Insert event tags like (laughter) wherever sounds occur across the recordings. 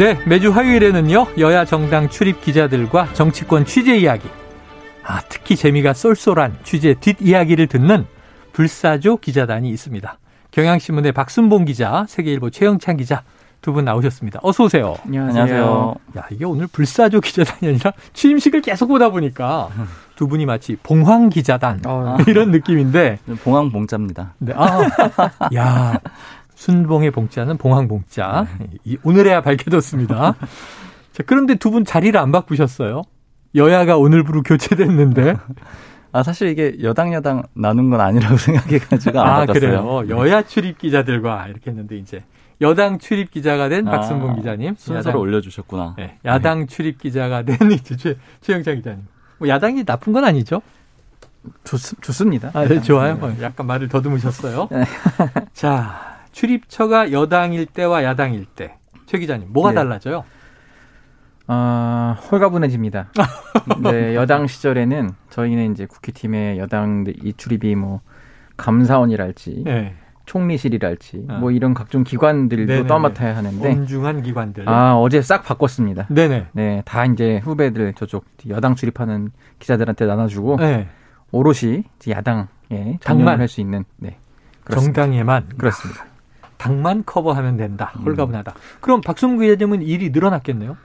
네, 매주 화요일에는요, 여야 정당 출입 기자들과 정치권 취재 이야기. 아, 특히 재미가 쏠쏠한 취재 뒷이야기를 듣는 불사조 기자단이 있습니다. 경향신문의 박순봉 기자, 세계일보 최영찬 기자 두분 나오셨습니다. 어서 오세요. 안녕하세요. 야, 이게 오늘 불사조 기자단이 아니라 취임식을 계속 보다 보니까 두 분이 마치 봉황 기자단 어. 이런 느낌인데 봉황 봉자입니다. 네, 아, 야, 순봉의 봉자는 봉황 봉자. 이- 오늘에야 밝혀졌습니다. (laughs) 자, 그런데 두 분 자리를 안 바꾸셨어요? 여야가 오늘부로 교체됐는데. (laughs) 아 사실 이게 여당 여당 나눈 건 아니라고 (laughs) 생각해가지고 안 아, 바꿨어요. 그래요. 여야 출입 기자들과 이렇게 했는데 이제 여당 출입 기자가 된 아, 박순봉 기자님, 순서를 야당, 올려주셨구나. 네, 야당 출입 기자가 된 이제 최, 최영찬 기자님. 뭐 야당이 나쁜 건 아니죠? 좋, 좋습니다. 아, 네, 좋아요. 뭐 약간 말을 더듬으셨어요. 네. 자, 출입처가 여당일 때와 야당일 때. 최 기자님, 뭐가 네. 달라져요? 어, 홀가분해집니다. (laughs) 네, 여당 시절에는 저희는 이제 국회팀의 여당 이 출입이 뭐 감사원이랄지 네. 총리실이랄지 아. 뭐 이런 각종 기관들도 네네네. 떠맡아야 하는데 엄중한 기관들. 아 어제 싹 바꿨습니다. 네네. 네, 다 이제 후배들 저쪽 여당 출입하는 기자들한테 나눠주고 네. 오롯이 야당에 당만. 할 수 있는 네 그렇습니다. 정당에만 그렇습니다. 당만 커버하면 된다. 음. 홀가분하다. 그럼 박순구 기자님은 일이 늘어났겠네요.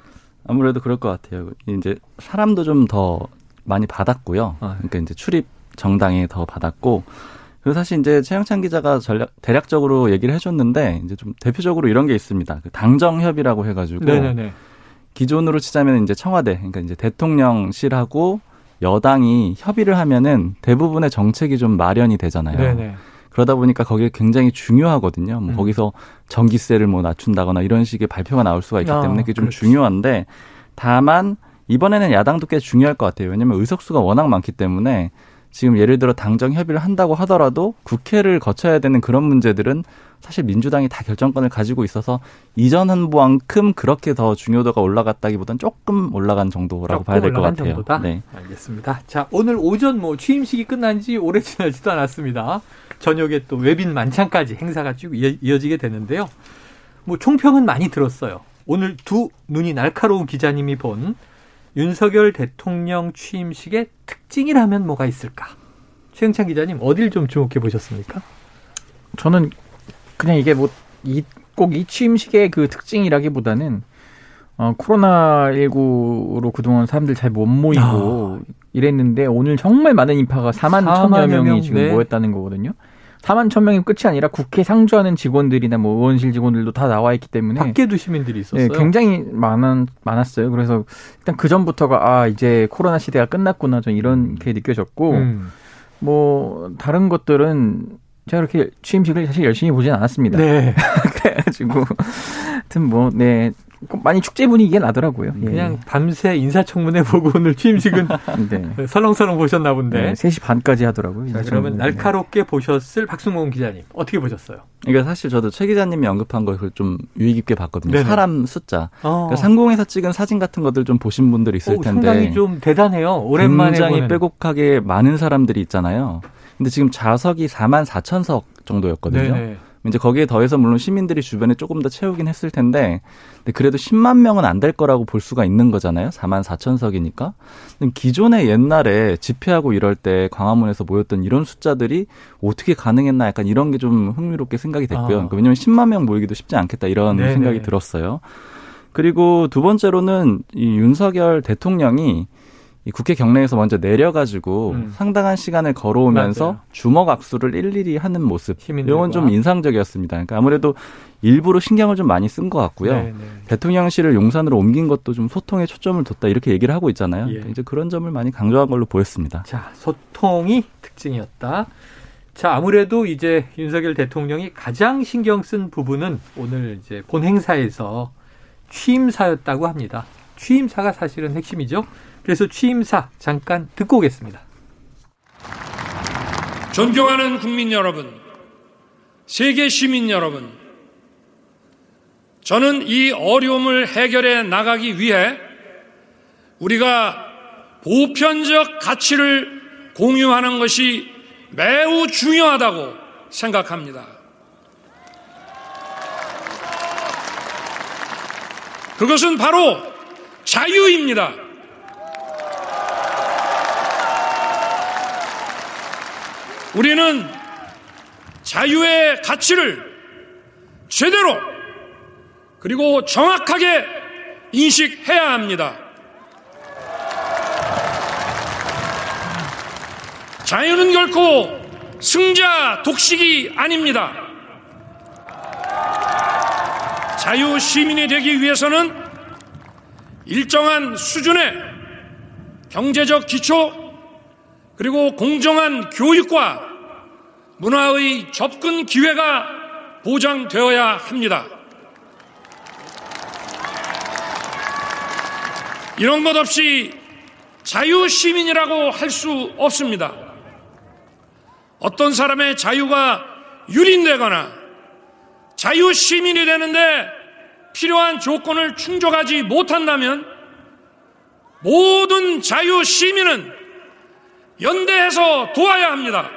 아무래도 그럴 것 같아요. 이제 사람도 좀 더 많이 받았고요. 아. 그러니까 이제 출입 정당이 더 받았고 그리고 사실 이제 최영찬 기자가 전략 대략적으로 얘기를 해줬는데 이제 좀 대표적으로 이런 게 있습니다. 그 당정협의라고 해가지고 네네네. 기존으로 치자면 이제 청와대, 그러니까 이제 대통령실하고 여당이 협의를 하면은 대부분의 정책이 좀 마련이 되잖아요. 네네. 그러다 보니까 거기에 굉장히 중요하거든요. 뭐 음. 거기서 전기세를 뭐 낮춘다거나 이런 식의 발표가 나올 수가 있기 아, 때문에 그게 좀 그렇지. 중요한데 다만 이번에는 야당도 꽤 중요할 것 같아요. 왜냐하면 의석수가 워낙 많기 때문에 지금 예를 들어 당정 협의를 한다고 하더라도 국회를 거쳐야 되는 그런 문제들은 사실 민주당이 다 결정권을 가지고 있어서 이전 한보만큼 그렇게 더 중요도가 올라갔다기보단 조금 올라간 정도라고 봐야 될 것 같아요. 정도다? 네. 알겠습니다. 자, 오늘 오전 뭐 취임식이 끝난 지 오래 지나지도 않았습니다. 저녁에 또 외빈 만찬까지 행사가 쭉 이어- 이어지게 되는데요. 뭐 총평은 많이 들었어요. 오늘 두 눈이 날카로운 기자님이 본 윤석열 대통령 취임식의 특징이라면 뭐가 있을까? 최영찬 기자님 어딜 좀 주목해 보셨습니까? 저는 그냥 이게 뭐 이 꼭이 취임식의 그 특징이라기보다는 어, 코로나19로 그동안 사람들 잘 못 모이고 이랬는데 오늘 정말 많은 인파가 4만 4만여 천여 명이 명, 지금 네. 모였다는 거거든요. 4만 천 명이 끝이 아니라 국회 상주하는 직원들이나 뭐 의원실 직원들도 다 나와 있기 때문에 밖에도 시민들이 있었어요. 네, 굉장히 많은 많았어요. 그래서 일단 그 전부터가 아 이제 코로나 시대가 끝났구나 좀 이런 게 느껴졌고 음. 뭐 다른 것들은 제가 그렇게 취임식을 사실 열심히 보진 않았습니다. 네. (laughs) 그래가지고 하여튼 뭐 네 많이 축제 분위기가 나더라고요. 예. 그냥 밤새 인사청문회 보고 오늘 취임식은 (laughs) 네. 설렁설렁 보셨나 본데. 네, 3시 반까지 하더라고요. 자, 그러면 좀, 날카롭게 보셨을 박승봉 기자님 어떻게 보셨어요? 그러니까 사실 저도 최 기자님이 언급한 걸 좀 유의 깊게 봤거든요. 네네. 사람 숫자. 어. 그러니까 상공에서 찍은 사진 같은 것들 좀 보신 분들 있을 오, 텐데 상당히 좀 대단해요. 오랜만에 굉장히 보는. 빼곡하게 많은 사람들이 있잖아요. 근데 지금 좌석이 4만 4천 석 정도였거든요. 네네. 이제 거기에 더해서 물론 시민들이 주변에 조금 더 채우긴 했을 텐데, 근데 그래도 10만 명은 안 될 거라고 볼 수가 있는 거잖아요. 4만 4천 석이니까. 기존에 옛날에 집회하고 이럴 때 광화문에서 모였던 이런 숫자들이 어떻게 가능했나 약간 이런 게 좀 흥미롭게 생각이 됐고요. 아. 그러니까 왜냐하면 10만 명 모이기도 쉽지 않겠다 이런 네네. 생각이 들었어요. 그리고 두 번째로는 이 윤석열 대통령이 이 국회 경내에서 먼저 내려가지고 음. 상당한 시간을 걸어오면서 맞아요. 주먹 악수를 일일이 하는 모습. 이건 좀 인상적이었습니다. 그러니까 아무래도 일부러 신경을 좀 많이 쓴 것 같고요. 네네. 대통령실을 용산으로 옮긴 것도 좀 소통에 초점을 뒀다 이렇게 얘기를 하고 있잖아요. 예. 그러니까 이제 그런 점을 많이 강조한 걸로 보였습니다. 자, 소통이 특징이었다. 자, 아무래도 이제 윤석열 대통령이 가장 신경 쓴 부분은 오늘 이제 본 행사에서 취임사였다고 합니다. 취임사가 사실은 핵심이죠. 그래서 취임사 잠깐 듣고 오겠습니다. 존경하는 국민 여러분, 세계 시민 여러분, 저는 이 어려움을 해결해 나가기 위해 우리가 보편적 가치를 공유하는 것이 매우 중요하다고 생각합니다. 그것은 바로 자유입니다. 우리는 자유의 가치를 제대로 그리고 정확하게 인식해야 합니다. 자유는 결코 승자 독식이 아닙니다. 자유 시민이 되기 위해서는 일정한 수준의 경제적 기초 그리고 공정한 교육과 문화의 접근 기회가 보장되어야 합니다. 이런 것 없이 자유 시민이라고 할 수 없습니다. 어떤 사람의 자유가 유린되거나 자유 시민이 되는데 필요한 조건을 충족하지 못한다면 모든 자유 시민은 연대해서 도와야 합니다.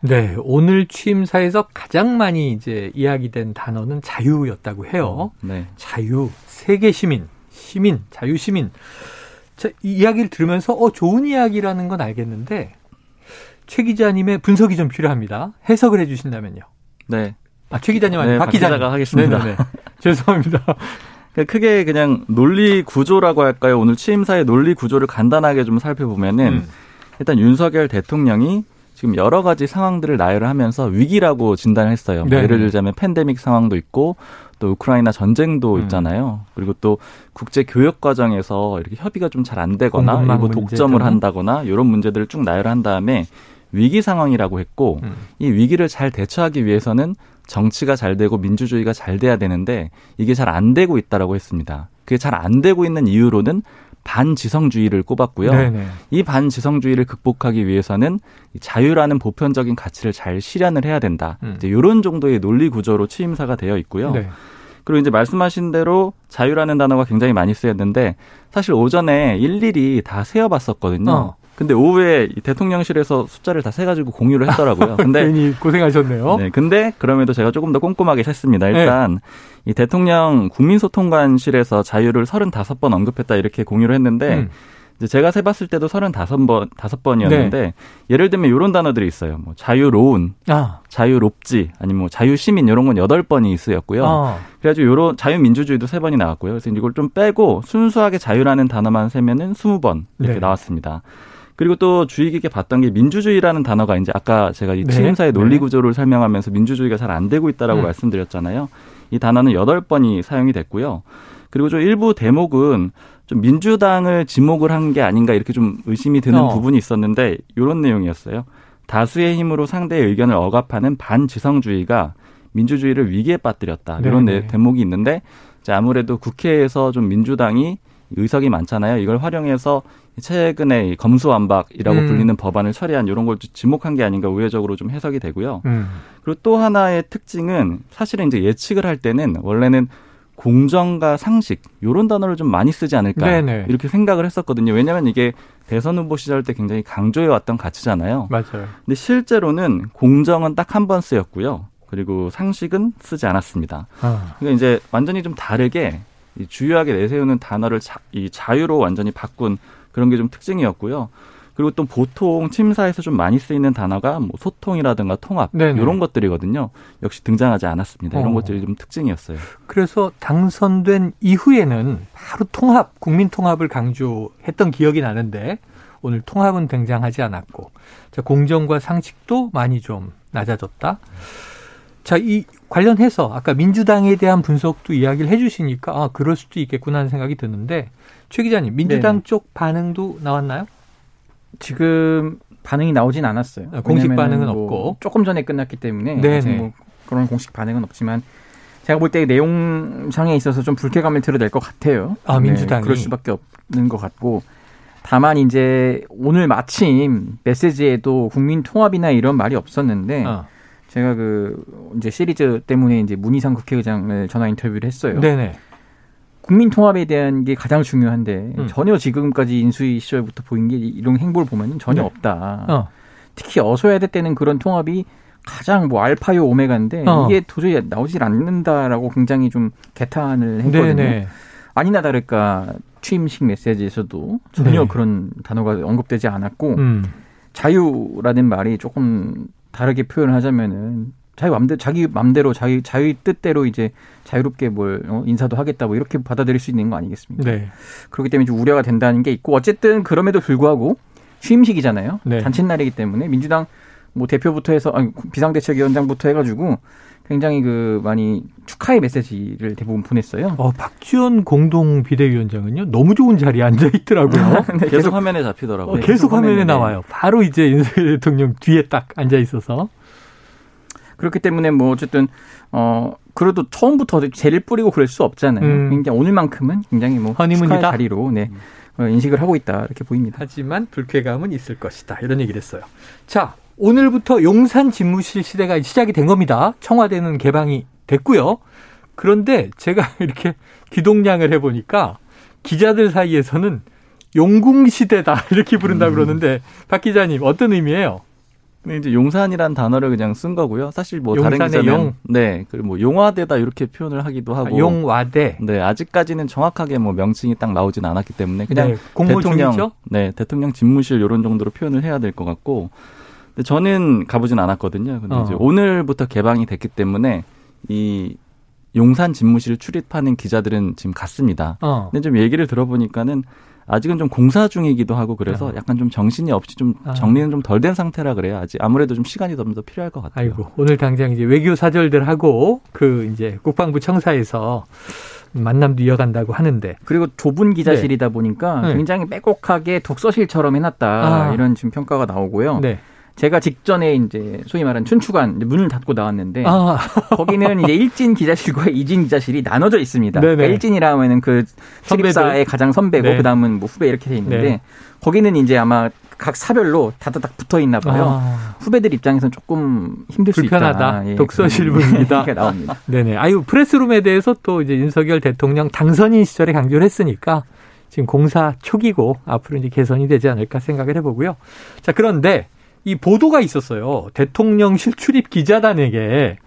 네, 오늘 취임사에서 가장 많이 이제 이야기된 단어는 자유였다고 해요. 네. 자유, 세계 시민, 시민, 자유 시민. 자, 이 이야기를 들으면서 어 좋은 이야기라는 건 알겠는데 최 기자님의 분석이 좀 필요합니다. 해석을 해주신다면요. 네. 아, 최 기자님 아니고 네, 박박 기자님. 기자가 하겠습니다. 네네네. (laughs) 죄송합니다. 그러니까 크게 그냥 논리 구조라고 할까요? 오늘 취임사의 논리 구조를 간단하게 좀 살펴보면은 음. 일단 윤석열 대통령이 지금 여러 가지 상황들을 나열을 하면서 위기라고 진단을 했어요. 뭐 네. 예를 들자면 팬데믹 상황도 있고 또 우크라이나 전쟁도 음. 있잖아요. 그리고 또 국제 교역 과정에서 이렇게 협의가 좀 잘 안 되거나 문제 독점을 등. 한다거나 이런 문제들을 쭉 나열한 다음에 위기 상황이라고 했고 음. 이 위기를 잘 대처하기 위해서는 정치가 잘 되고 민주주의가 잘 돼야 되는데 이게 잘 안 되고 있다라고 했습니다. 그게 잘 안 되고 있는 이유로는 반지성주의를 꼽았고요. 네네. 이 반지성주의를 극복하기 위해서는 이 자유라는 보편적인 가치를 잘 실현을 해야 된다. 음. 이제 이런 정도의 논리 구조로 취임사가 되어 있고요. 네. 그리고 이제 말씀하신 대로 자유라는 단어가 굉장히 많이 쓰였는데 사실 오전에 일일이 다 세어봤었거든요. 어. 근데 오후에 이 대통령실에서 숫자를 다 세가지고 공유를 했더라고요. (laughs) 근데 괜히 고생하셨네요. 네, 근데 그럼에도 제가 조금 더 꼼꼼하게 셌습니다. 일단 이 대통령 국민소통관실에서 자유를 35번 언급했다 이렇게 공유를 했는데 음. 이제 제가 세봤을 때도 35번, 5번이었는데 네. 예를 들면 이런 단어들이 있어요. 뭐 자유로운, 아, 자유롭지, 아니면 뭐 자유시민 이런 건 8번이 쓰였고요. 아, 그래가지고 요런 자유민주주의도 3번이 나왔고요. 그래서 이걸 좀 빼고 순수하게 자유라는 단어만 세면은 20번 이렇게 네. 나왔습니다. 그리고 또 주의 깊게 봤던 게 민주주의라는 단어가 이제 아까 제가 이 네. 취임사의 논리 네. 구조를 설명하면서 민주주의가 잘 안 되고 있다라고 음. 말씀드렸잖아요. 이 단어는 8번이 사용이 됐고요. 그리고 좀 일부 대목은 좀 민주당을 지목을 한 게 아닌가 이렇게 좀 의심이 드는 어. 부분이 있었는데 이런 내용이었어요. 다수의 힘으로 상대의 의견을 억압하는 반지성주의가 민주주의를 위기에 빠뜨렸다. 이런. 내- 대목이 있는데 아무래도 국회에서 좀 민주당이 의석이 많잖아요. 이걸 활용해서 최근에 이 검수완박이라고 음. 불리는 법안을 처리한 이런 걸 지목한 게 아닌가 우회적으로 좀 해석이 되고요. 음. 그리고 또 하나의 특징은 사실은 이제 예측을 할 때는 원래는 공정과 상식 요런 단어를 좀 많이 쓰지 않을까 네네. 이렇게 생각을 했었거든요. 왜냐하면 이게 대선 후보 시절 때 굉장히 강조해 왔던 가치잖아요. 맞아요. 근데 실제로는 공정은 딱 한 번 쓰였고요. 그리고 상식은 쓰지 않았습니다. 아, 그러니까 이제 완전히 좀 다르게 이 주요하게 내세우는 단어를 자, 이 자유로 완전히 바꾼 그런 게 좀 특징이었고요. 그리고 또 보통 침사에서 좀 많이 쓰이는 단어가 뭐 소통이라든가 통합 네네. 이런 것들이거든요. 역시 등장하지 않았습니다. 이런 어. 것들이 좀 특징이었어요. 그래서 당선된 이후에는 바로 통합, 국민 통합을 강조했던 기억이 나는데 오늘 통합은 등장하지 않았고 자, 공정과 상식도 많이 좀 낮아졌다. 자, 이 관련해서 아까 민주당에 대한 분석도 이야기를 해주시니까 아 그럴 수도 있겠구나 하는 생각이 드는데 최 기자님 민주당 네네. 쪽 반응도 나왔나요? 지금 반응이 나오진 않았어요. 아, 공식 반응은 뭐 없고. 조금 전에 끝났기 때문에 네네. 아직 뭐 그런 공식 반응은 없지만 제가 볼 때 내용상에 있어서 좀 불쾌감을 드러낼 것 같아요. 아, 민주당이. 네, 그럴 수밖에 없는 것 같고. 다만 이제 오늘 마침 메시지에도 국민 통합이나 이런 말이 없었는데 어. 제가 그 이제 시리즈 때문에 이제 문희상 국회의장을 전화 인터뷰를 했어요. 네네. 국민 통합에 대한 게 가장 중요한데 음. 전혀 지금까지 인수위 시절부터 보인 게 이런 행보를 보면 전혀 네. 없다. 어. 특히 어서야 될 때는 그런 통합이 가장 뭐 알파요 오메가인데 어. 이게 도저히 나오질 않는다라고 굉장히 좀 개탄을 했거든요. 네네. 아니나 다를까 취임식 메시지에서도 전혀 네. 그런 단어가 언급되지 않았고 음. 자유라는 말이 조금 다르게 표현을 하자면은 자기 맘대 자기 맘대로 자기 자기 뜻대로 이제 자유롭게 뭘 어, 인사도 하겠다 뭐 이렇게 받아들일 수 있는 거 아니겠습니까? 네. 그렇기 때문에 좀 우려가 된다는 게 있고 어쨌든 그럼에도 불구하고 취임식이잖아요. 네. 잔칫날이기 때문에 민주당 뭐 대표부터 해서 아니 비상대책위원장부터 해가지고 굉장히 그 많이 축하의 메시지를 대부분 보냈어요. 어, 박지원 공동 비대위원장은요 너무 좋은 자리에 앉아 있더라고요. (laughs) 네, 계속 화면에 잡히더라고요. 어, 계속 화면에 화면에, 네. 나와요. 바로 이제 윤석열 대통령 뒤에 딱 앉아 있어서. 그렇기 때문에 뭐 어쨌든 어 그래도 처음부터 재를 뿌리고 그럴 수 없잖아요. 음. 굉장히 오늘만큼은 굉장히 뭐 허니문이다. 축하의 자리로 네 어, 인식을 하고 있다 이렇게 보입니다. 하지만 불쾌감은 있을 것이다. 이런 얘기를 했어요. 자, 오늘부터 용산 집무실 시대가 시작이 된 겁니다. 청와대는 개방이 됐고요. 그런데 제가 (laughs) 이렇게 기동량을 해보니까 기자들 사이에서는 용궁 시대다 (laughs) 이렇게 부른다 그러는데 박 기자님 어떤 의미예요? 근데 이제 용산이란 단어를 그냥 쓴 거고요. 사실 뭐 다른 기자는 용? 네, 그리고 뭐 용화되다 이렇게 표현을 하기도 하고 아, 용와대. 네, 아직까지는 정확하게 뭐 명칭이 딱 나오진 않았기 때문에 그냥 네, 대통령 중이죠. 네, 대통령 집무실 이런 정도로 표현을 해야 될 것 같고 저는 가보진 않았거든요. 근데 어. 이제 오늘부터 개방이 됐기 때문에 이 용산 집무실 출입하는 기자들은 지금 갔습니다. 어. 근데 좀 얘기를 들어보니까는 아직은 좀 공사 중이기도 하고 그래서 어. 약간 좀 정신이 없이 좀 아. 정리는 좀 덜 된 상태라 그래요. 아직 아무래도 좀 시간이 좀 더 필요할 것 같아요. 아이고 오늘 당장 이제 외교 사절들 하고 그 이제 국방부 청사에서 만남도 이어간다고 하는데 그리고 좁은 기자실이다 보니까 네. 굉장히 빼곡하게 독서실처럼 해놨다 아. 이런 지금 평가가 나오고요. 네. 제가 직전에 이제 소위 말하는 춘추관 문을 닫고 나왔는데 아, 거기는 이제 일진 기자실과 이진 기자실이 나눠져 있습니다. 그러니까 일진이라 하면은 그. 출입사의 가장 선배고 네. 그다음은 뭐 후배 이렇게 돼 있는데 네. 거기는 이제 아마 각 사별로 다다닥 붙어 있나 봐요. 아, 후배들 입장에서는 조금 힘들 수 불편하다. 있다. 예. 그런 (laughs) 얘기가 나옵니다. 네네. 아유 프레스룸에 대해서 또 이제 윤석열 대통령 당선인 시절에 강조를 했으니까 지금 공사 초기고 앞으로 이제 개선이 되지 않을까 생각을 해보고요. 자 그런데 이 보도가 있었어요. 대통령실 출입 기자단에게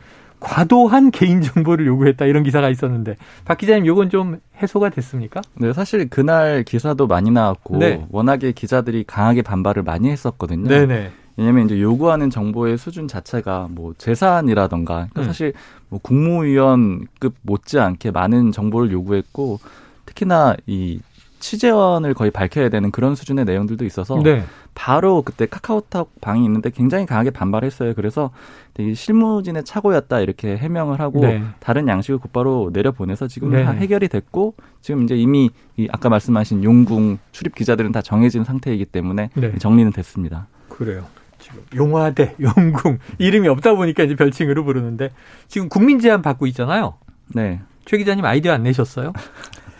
과도한 개인 정보를 요구했다 이런 기사가 있었는데 박 기자님 요건 좀 해소가 됐습니까? 네, 사실 그날 기사도 많이 나왔고 네. 워낙에 기자들이 강하게 반발을 많이 했었거든요. 네네. 왜냐하면 이제 요구하는 정보의 수준 자체가 뭐 재산이라던가 그러니까 음. 사실 뭐 국무위원급 못지않게 많은 정보를 요구했고 특히나 이 취재원을 거의 밝혀야 되는 그런 수준의 내용들도 있어서 네. 바로 그때 카카오톡 방이 있는데 굉장히 강하게 반발했어요. 그래서 되게 실무진의 착오였다 이렇게 해명을 하고 네. 다른 양식을 곧바로 내려보내서 지금 네. 다 해결이 됐고 지금 이제 이미 이 아까 말씀하신 용궁 출입 기자들은 다 정해진 상태이기 때문에 네. 정리는 됐습니다. 그래요. 지금 용화대, 용궁 이름이 없다 보니까 이제 별칭으로 부르는데 지금 국민 제안 받고 있잖아요. 네. 최 기자님 아이디어 안 내셨어요? (laughs)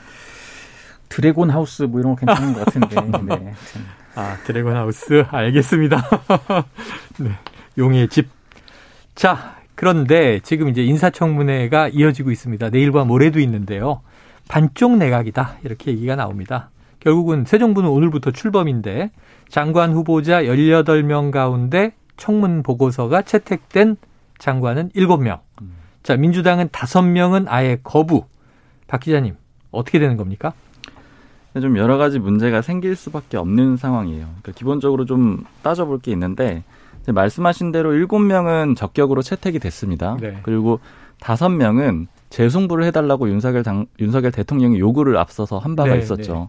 드래곤 하우스 뭐 이런 거 괜찮은 것 같은데. (laughs) 네. 아, 드래곤 하우스. 알겠습니다. (laughs) 네. 용의 집. 자, 그런데 지금 이제 인사청문회가 이어지고 있습니다. 내일과 모레도 있는데요. 반쪽 내각이다. 이렇게 얘기가 나옵니다. 결국은 새 정부는 오늘부터 출범인데 장관 후보자 18명 가운데 청문 보고서가 채택된 장관은 7명. 자, 민주당은 5명은 아예 거부. 박 기자님, 어떻게 되는 겁니까? 좀 여러 가지 문제가 생길 수밖에 없는 상황이에요. 그러니까 기본적으로 좀 따져볼 게 있는데 말씀하신 대로 일곱 명은 적격으로 채택이 됐습니다. 네. 그리고 다섯 명은 재송부를 해달라고 윤석열 당, 윤석열 대통령이 요구를 앞서서 한 바가 네, 있었죠.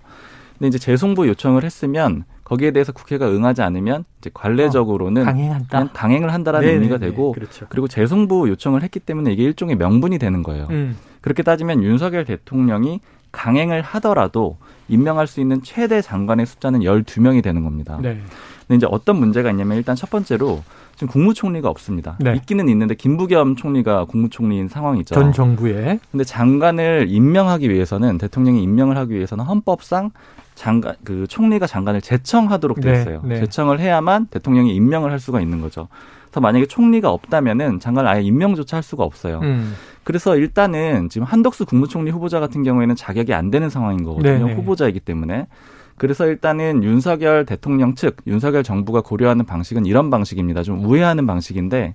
근데 이제 재송부 요청을 했으면 거기에 대해서 국회가 응하지 않으면 이제 관례적으로는 강행한다. 그냥 강행을 한다라는 네네네. 의미가 되고 그렇죠. 그리고 재송부 요청을 했기 때문에 이게 일종의 명분이 되는 거예요. 음. 그렇게 따지면 윤석열 대통령이 강행을 하더라도 임명할 수 있는 최대 장관의 숫자는 12명이 되는 겁니다. 네. 근데 이제 어떤 문제가 있냐면 일단 첫 번째로 지금 국무총리가 없습니다. 네. 있기는 있는데 김부겸 총리가 국무총리인 상황이죠. 전 정부에 근데 장관을 임명하기 위해서는 대통령이 임명을 하기 위해서는 헌법상 장관 그 총리가 장관을 제청하도록 돼 네, 있어요. 네. 제청을 해야만 대통령이 임명을 할 수가 있는 거죠. 그래서 만약에 총리가 없다면은 장관을 아예 임명조차 할 수가 없어요. 음. 그래서 일단은 지금 한덕수 국무총리 후보자 같은 경우에는 자격이 안 되는 상황인 거거든요. 네네. 후보자이기 때문에. 그래서 일단은 윤석열 대통령 측, 윤석열 정부가 고려하는 방식은 이런 방식입니다. 좀 우회하는 방식인데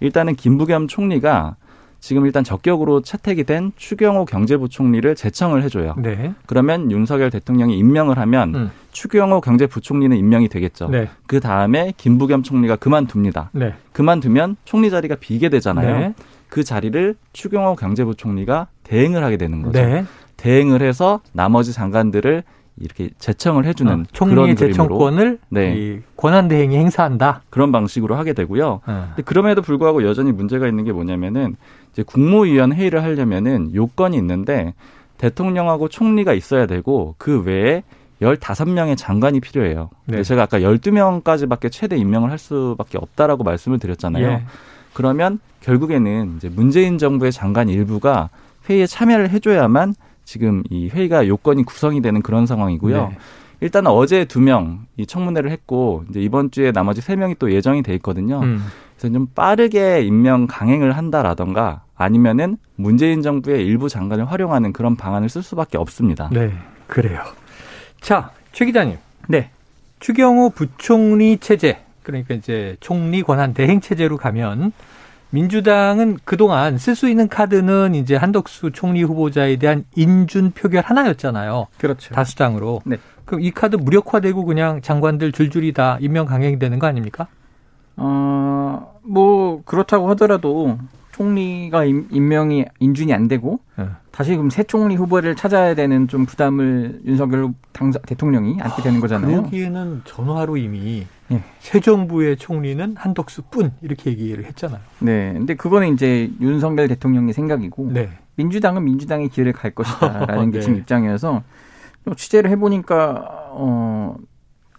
일단은 김부겸 총리가 지금 일단 적격으로 채택이 된 추경호 경제부총리를 제청을 해줘요. 네. 그러면 윤석열 대통령이 임명을 하면 음. 추경호 경제부총리는 임명이 되겠죠. 네. 그 다음에 김부겸 총리가 그만둡니다. 네. 그만두면 총리 자리가 비게 되잖아요. 네. 그 자리를 추경호 경제부총리가 대행을 하게 되는 거죠. 네. 대행을 해서 나머지 장관들을 이렇게 제청을 해주는 어, 총리의 그런 제청권을 네. 이 권한 대행이 행사한다. 그런 방식으로 하게 되고요. 어. 근데 그럼에도 불구하고 여전히 문제가 있는 게 뭐냐면은 이제 국무위원 회의를 하려면은 요건이 있는데 대통령하고 총리가 있어야 되고 그 외에 15명의 장관이 필요해요. 네. 제가 아까 12명까지밖에 최대 임명을 할 수밖에 없다라고 말씀을 드렸잖아요. 예. 그러면 결국에는 이제 문재인 정부의 장관 일부가 회의에 참여를 해줘야만 지금 이 회의가 요건이 구성이 되는 그런 상황이고요. 네. 일단 어제 두 명 이 청문회를 했고 이제 이번 주에 나머지 세 명이 또 예정이 돼 있거든요. 음. 그래서 좀 빠르게 임명 강행을 한다라던가 아니면은 문재인 정부의 일부 장관을 활용하는 그런 방안을 쓸 수밖에 없습니다. 네. 그래요. 자, 최 기자님. 네. 추경호 부총리 체제, 그러니까 이제 총리 권한 대행 체제로 가면 민주당은 그동안 쓸 수 있는 카드는 이제 한덕수 총리 후보자에 대한 인준 표결 하나였잖아요. 그렇죠. 다수당으로. 네. 그럼 이 카드 무력화되고 그냥 장관들 줄줄이 다 임명 강행되는 거 아닙니까? 어, 뭐 그렇다고 하더라도 총리가 임, 임명이 인준이 안 되고 네. 다시 그럼 새 총리 후보를 찾아야 되는 좀 부담을 윤석열 당사 대통령이 안게 되는 거잖아요. 그러기에는 전화로 이미 예. 새 정부의 총리는 한덕수뿐 이렇게 얘기를 했잖아요. 네. 근데 그거는 이제 윤석열 대통령의 생각이고 네. 민주당은 민주당의 길을 갈 것이다라는 (laughs) 게 네. 지금 입장이어서 또 취재를 해보니까 어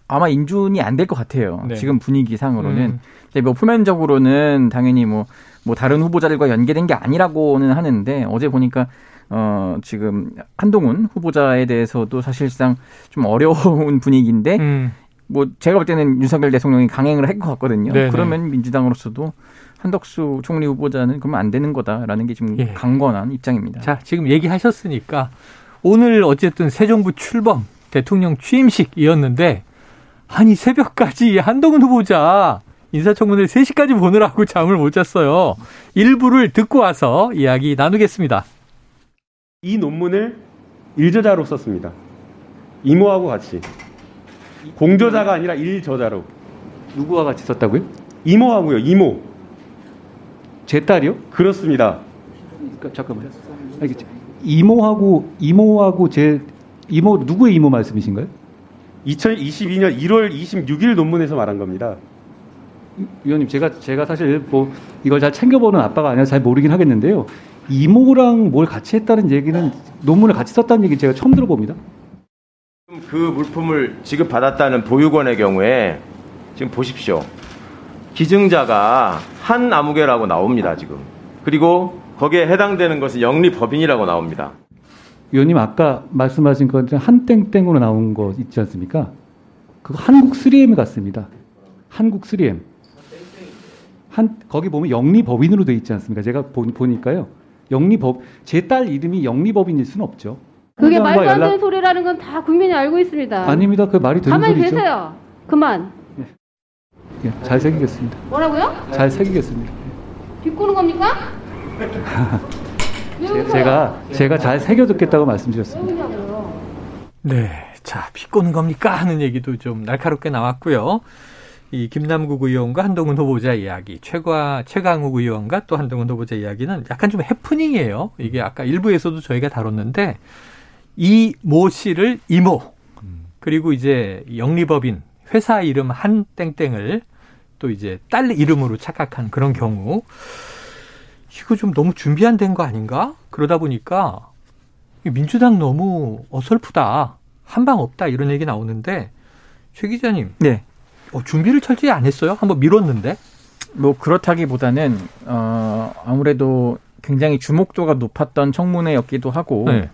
아마 인준이 안 될 것 같아요. 네. 지금 분위기상으로는 음. 이제 뭐 표면적으로는 당연히 뭐 뭐 다른 후보자들과 연계된 게 아니라고는 하는데 어제 보니까 어 지금 한동훈 후보자에 대해서도 사실상 좀 어려운 (laughs) 분위기인데 음. 뭐 제가 볼 때는 윤석열 대통령이 강행을 할 것 같거든요. 네네. 그러면 민주당으로서도 한덕수 총리 후보자는 그러면 안 되는 거다라는 게 지금 예. 강건한 입장입니다. 자, 지금 얘기하셨으니까 오늘 어쨌든 새 정부 출범 대통령 취임식이었는데 아니 새벽까지 한동훈 후보자 인사청문회 3시까지 보느라고 (laughs) 잠을 못 잤어요. 일부를 듣고 와서 이야기 나누겠습니다. 이 논문을 일저자로 썼습니다. 이모하고 같이. 공저자가 아니라 일저자로. 누구와 같이 썼다고요? 이모하고요, 이모. 제 딸이요? 그렇습니다. 그러니까 잠깐만요. 알겠죠. 이모하고 이모하고 제 이모 누구의 이모 말씀이신가요? 2022년 1월 26일 논문에서 말한 겁니다. 위원님 제가 제가 사실 뭐 이걸 잘 챙겨보는 아빠가 아니라 잘 모르긴 하겠는데요. 이모랑 뭘 같이 했다는 얘기는 논문을 같이 썼다는 얘기 제가 처음 들어봅니다. 그 물품을 지급받았다는 보육원의 경우에 지금 보십시오. 기증자가 한 아무개라고 나옵니다, 지금. 그리고 거기에 해당되는 것은 영리 법인이라고 나옵니다. 위원님 아까 말씀하신 것 한땡땡으로 나온 거 있지 않습니까? 그거 한국 3M에 갔습니다. 한국 3M. 한 거기 보면 영리법인으로 돼 있지 않습니까? 제가 보, 보니까요. 영리법 제 딸 이름이 영리법인일 수는 없죠. 그게 말도 안 연락- 되는 소리라는 건 다 국민이 알고 있습니다. 아닙니다. 그 말이 되는 가만히 소리죠. 계세요. 그만. 예, 잘 새기겠습니다. 뭐라고요? 잘 새기겠습니다. 비꼬는 겁니까? (laughs) 제가 제가 잘 새겨듣겠다고 말씀드렸습니다. 네. 자, 비꼬는 겁니까? 하는 얘기도 좀 날카롭게 나왔고요. 이 김남국 의원과 한동훈 후보자 이야기, 최과, 최강욱 의원과 또 한동훈 후보자 이야기는 약간 좀 해프닝이에요. 이게 아까 일부에서도 저희가 다뤘는데, 이 모 씨를 이모, 그리고 이제 영리법인, 회사 이름 한 땡땡을 또 이제 딸 이름으로 착각한 그런 경우, 이거 좀 너무 준비 안 된 거 아닌가? 그러다 보니까 민주당 너무 어설프다. 한방 없다. 이런 얘기 나오는데 최 기자님. 네. 어, 준비를 철저히 안 했어요? 한번 미뤘는데? 뭐 그렇다기보다는 어 아무래도 굉장히 주목도가 높았던 청문회였기도 하고 네.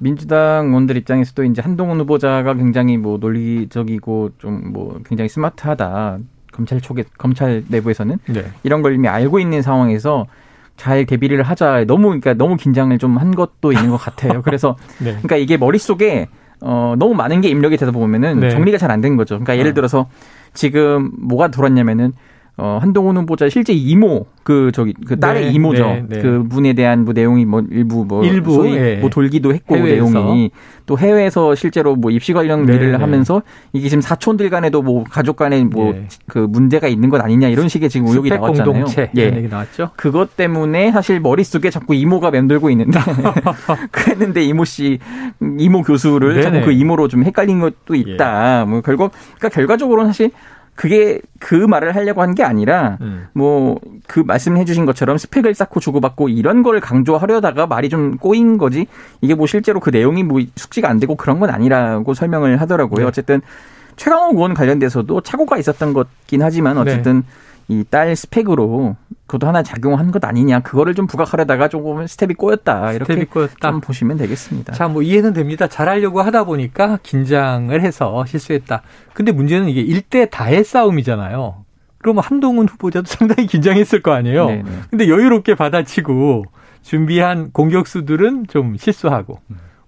민주당 의원들 입장에서도 이제 한동훈 후보자가 굉장히 뭐 논리적이고 좀 뭐 굉장히 스마트하다 검찰 쪽에 검찰 내부에서는 네. 이런 걸 이미 알고 있는 상황에서 잘 대비를 하자 너무 그러니까 너무 긴장을 좀 한 것도 있는 것 같아요. (laughs) 그래서 네. 그러니까 이게 머릿속에 어 너무 많은 게 입력이 되다 보면은 네. 정리가 잘 안 된 거죠. 그러니까 예를 어. 들어서 지금 뭐가 돌았냐면은 어 한동훈 후보자 실제 이모 그 저기 그 딸의 네, 이모죠. 네, 네. 그 분에 대한 뭐 내용이 뭐 일부 뭐 일부, 소위 예. 뭐 돌기도 했고 해외에서. 내용이 또 해외에서 실제로 뭐 입시 관련 네, 일을 네. 하면서 이게 지금 사촌들 간에도 뭐 가족 간에 뭐 예. 그 문제가 있는 것 아니냐 이런 식의 지금 의혹이 나왔잖아요. 공동체 예. 얘기 나왔죠. 그것 때문에 사실 머릿속에 자꾸 이모가 맴돌고 있는데 (laughs) 그랬는데 이모 씨 이모 교수를. 자꾸 그 이모로 좀 헷갈린 것도 있다. 뭐 결국 그러니까 결과적으로는 사실 그게 그 말을 하려고 한 게 아니라 음. 뭐그 말씀해 주신 것처럼 스펙을 쌓고 주고받고 이런 걸 강조하려다가 말이 좀 꼬인 거지 이게 뭐 실제로 그 내용이 뭐 숙지가 안 되고 그런 건 아니라고 설명을 하더라고요. 네. 어쨌든 최강욱 의원 관련돼서도 착오가 있었던 것긴 하지만 네. 어쨌든 이딸 스펙으로 그것도 하나 작용한 것 아니냐 그거를 좀 부각하려다가 조금 스텝이 꼬였다 이렇게 스텝이 꼬였다. 좀 보시면 되겠습니다. 자, 뭐 이해는 됩니다. 잘하려고 하다 보니까 긴장을 해서 실수했다. 근데 문제는 이게 일대 다의 싸움이잖아요. 그러면 한동훈 후보자도 상당히 긴장했을 거 아니에요. 네네. 근데 여유롭게 받아치고 준비한 공격수들은 좀 실수하고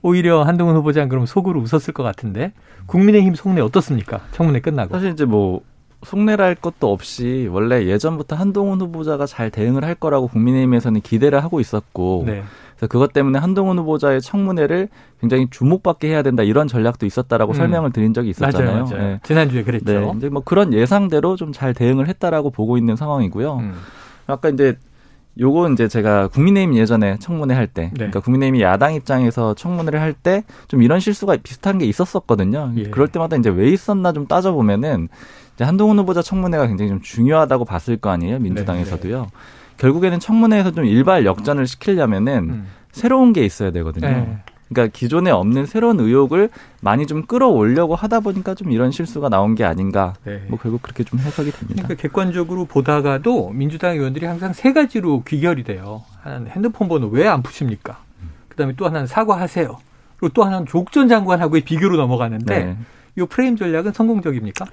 오히려 한동훈 후보자는 그럼 속으로 웃었을 것 같은데 국민의힘 속내 어떻습니까? 청문회 끝나고. 사실 이제 뭐 속내랄 것도 없이 원래 예전부터 한동훈 후보자가 잘 대응을 할 거라고 국민의힘에서는 기대를 하고 있었고 네. 그래서 그것 때문에 한동훈 후보자의 청문회를 굉장히 주목받게 해야 된다 이런 전략도 있었다라고 음. 설명을 드린 적이 있었잖아요. 맞아요, 맞아요. 네. 지난주에 그랬죠. 네. 이제 뭐 그런 예상대로 좀 잘 대응을 했다라고 보고 있는 상황이고요. 음. 아까 이제 요거 이제 제가 국민의힘 예전에 청문회 할 때, 네. 그러니까 국민의힘이 야당 입장에서 청문회를 할 때 좀 이런 실수가 비슷한 게 있었었거든요. 예. 그럴 때마다 이제 왜 있었나 좀 따져보면은 한동훈 후보자 청문회가 굉장히 좀 중요하다고 봤을 거 아니에요, 민주당에서도요. 결국에는 청문회에서 좀 일발 역전을 시키려면은 음. 새로운 게 있어야 되거든요. 네. 그러니까 기존에 없는 새로운 의혹을 많이 좀 끌어올려고 하다 보니까 좀 이런 실수가 나온 게 아닌가. 네. 뭐 결국 그렇게 좀 해석이 됩니다. 그러니까 객관적으로 보다가도 민주당 의원들이 항상 세 가지로 귀결이 돼요. 하나는 핸드폰 번호 왜 안 푸십니까? 그다음에 또 하나는 사과하세요. 그리고 또 하나는 조국 전 장관하고의 비교로 넘어가는데 네. 이 프레임 전략은 성공적입니까?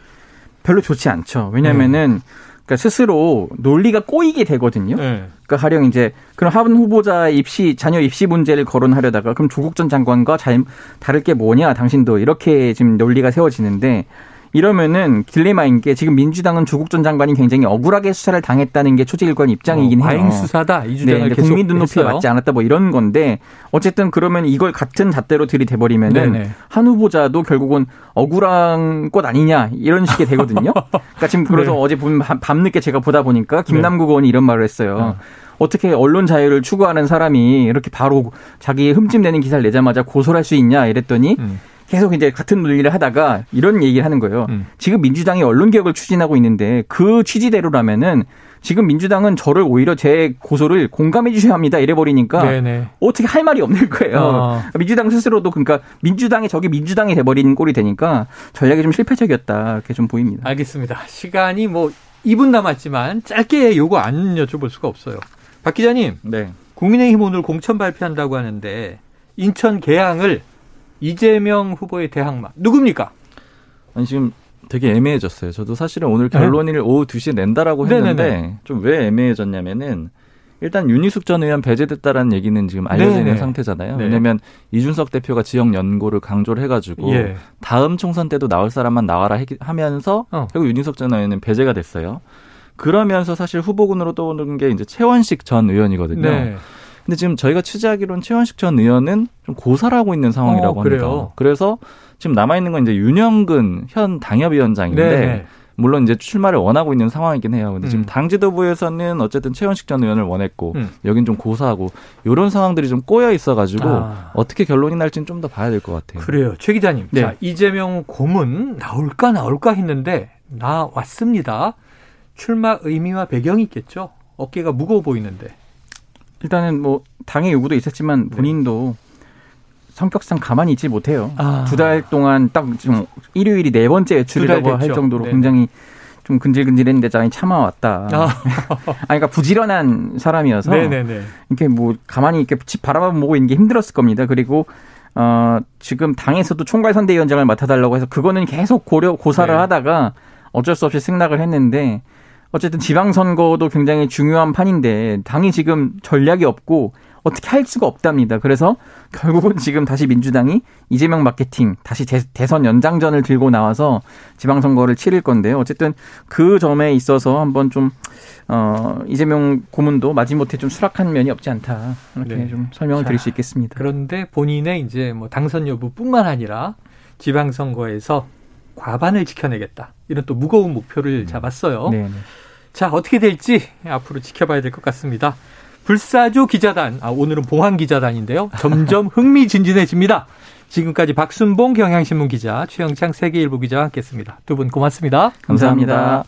별로 좋지 않죠. 왜냐면은 그러니까 스스로 논리가 꼬이게 되거든요. 네. 그러니까 가령 이제 그런 하원 후보자 입시 자녀 입시 문제를 거론하려다가 그럼 조국 전 장관과 잘 다를 게 뭐냐 당신도 이렇게 지금 논리가 세워지는데 이러면은 딜레마인 게 지금 민주당은 조국 전 장관이 굉장히 억울하게 수사를 당했다는 게 초지일관 입장이긴 어, 해요. 과잉 수사다 이 네, 주장을 계속 국민 눈높이에. 맞지 않았다 뭐 이런 건데 어쨌든 그러면 이걸 같은 잣대로 들이대 버리면은 네네. 한 후보자도 결국은 억울한 것 아니냐 이런 식이 되거든요. 그러니까 지금 (laughs) 그래서 네. 어제 본 밤- 밤늦게 제가 보다 보니까 김남국 의원이 이런 말을 했어요. 어떻게 언론 자유를 추구하는 사람이 이렇게 바로 자기 흠집 내는 기사를 내자마자 고소를 할수 있냐 이랬더니 음. 계속 이제 같은 논리를 하다가 이런 얘기를 하는 거예요. 음. 지금 민주당이 언론 개혁을 추진하고 있는데 그 취지대로라면은 지금 민주당은 저를 오히려 제 고소를 공감해 주셔야 합니다. 이래 버리니까. 어떻게 할 말이 없는 거예요. 어. 민주당 스스로도 그러니까 민주당이 저기 민주당이 돼 버리는 꼴이 되니까 전략이 좀 실패적이었다 이렇게 좀 보입니다. 알겠습니다. 시간이 뭐 2분 남았지만 짧게 요거 안 여쭤볼 수가 없어요. 박 기자님, 네. 국민의힘 오늘 공천 발표한다고 하는데 인천 계양을 이재명 후보의 대항마 누굽니까? 아니 지금 되게 애매해졌어요. 저도 사실은 오늘 결론을 오후 2시에 낸다라고 네. 했는데 좀 왜 애매해졌냐면은 일단 윤희숙 전 의원 배제됐다라는 얘기는 지금 알려져 있는 네네. 상태잖아요. 네. 왜냐하면 이준석 대표가 지역 연고를 강조를 해가지고 예. 다음 총선 때도 나올 사람만 나와라 해- 하면서 어. 결국 윤희숙 전 의원은 배제가 됐어요. 그러면서 사실 후보군으로 떠오르는 게 이제 최원식 전 의원이거든요. 네. 근데 지금 저희가 취재하기로는 최원식 전 의원은 좀 고사를 하고 있는 상황이라고 어, 합니다. 그래요? 그래서 지금 남아 있는 건 이제 윤영근 현 당협위원장인데 네. 물론 이제 출마를 원하고 있는 상황이긴 해요. 근데 음. 지금 당 지도부에서는 어쨌든 최원식 전 의원을 원했고 음. 여긴 좀 고사하고 이런 상황들이 좀 꼬여 있어가지고 아. 어떻게 결론이 날지는 좀 더 봐야 될 것 같아요. 그래요. 최 기자님. 네. 자, 이재명 고문 나올까 나올까 했는데 나왔습니다. 출마 의미와 배경이 있겠죠. 어깨가 무거워 보이는데. 일단은 뭐 당의 요구도 있었지만 본인도 성격상 가만히 있지 못해요. 아. 두달 동안 딱좀 일요일이 네 번째 외출이라고 두달 할. 정도로 네네. 굉장히 좀 근질근질했는데 잘 참아왔다. 아. (laughs) 아니, 그러니까 부지런한 사람이어서 네네네. 이렇게 뭐 가만히 이렇게 집 바라만 보고 있는 게 힘들었을 겁니다. 그리고 어 지금 당에서도 총괄 선대위원장을 맡아달라고 해서 그거는 계속 고려 고사를 네. 하다가 어쩔 수 없이 승낙을 했는데 어쨌든 지방선거도 굉장히 중요한 판인데 당이 지금 전략이 없고 어떻게 할 수가 없답니다. 그래서 결국은 지금 다시 민주당이 이재명 마케팅 다시 대, 선 연장전을 들고 나와서 지방선거를 치를 건데요. 어쨌든 그 점에 있어서 한번 좀 어, 이재명 고문도 마지못해 좀 수락한 면이 없지 않다. 이렇게 네. 좀 설명을 드릴 자, 수 있겠습니다. 그런데 본인의 이제 뭐 당선 여부뿐만 아니라 지방선거에서 과반을 지켜내겠다. 이런 또 무거운 목표를 잡았어요. 네, 네. 자, 어떻게 될지 앞으로 지켜봐야 될 것 같습니다. 불사조 기자단, 아, 오늘은 봉황 기자단인데요. 점점 (laughs) 흥미진진해집니다. 지금까지 박순봉 경향신문 기자, 최영창 세계일보 기자와 함께했습니다. 두 분 고맙습니다. 감사합니다.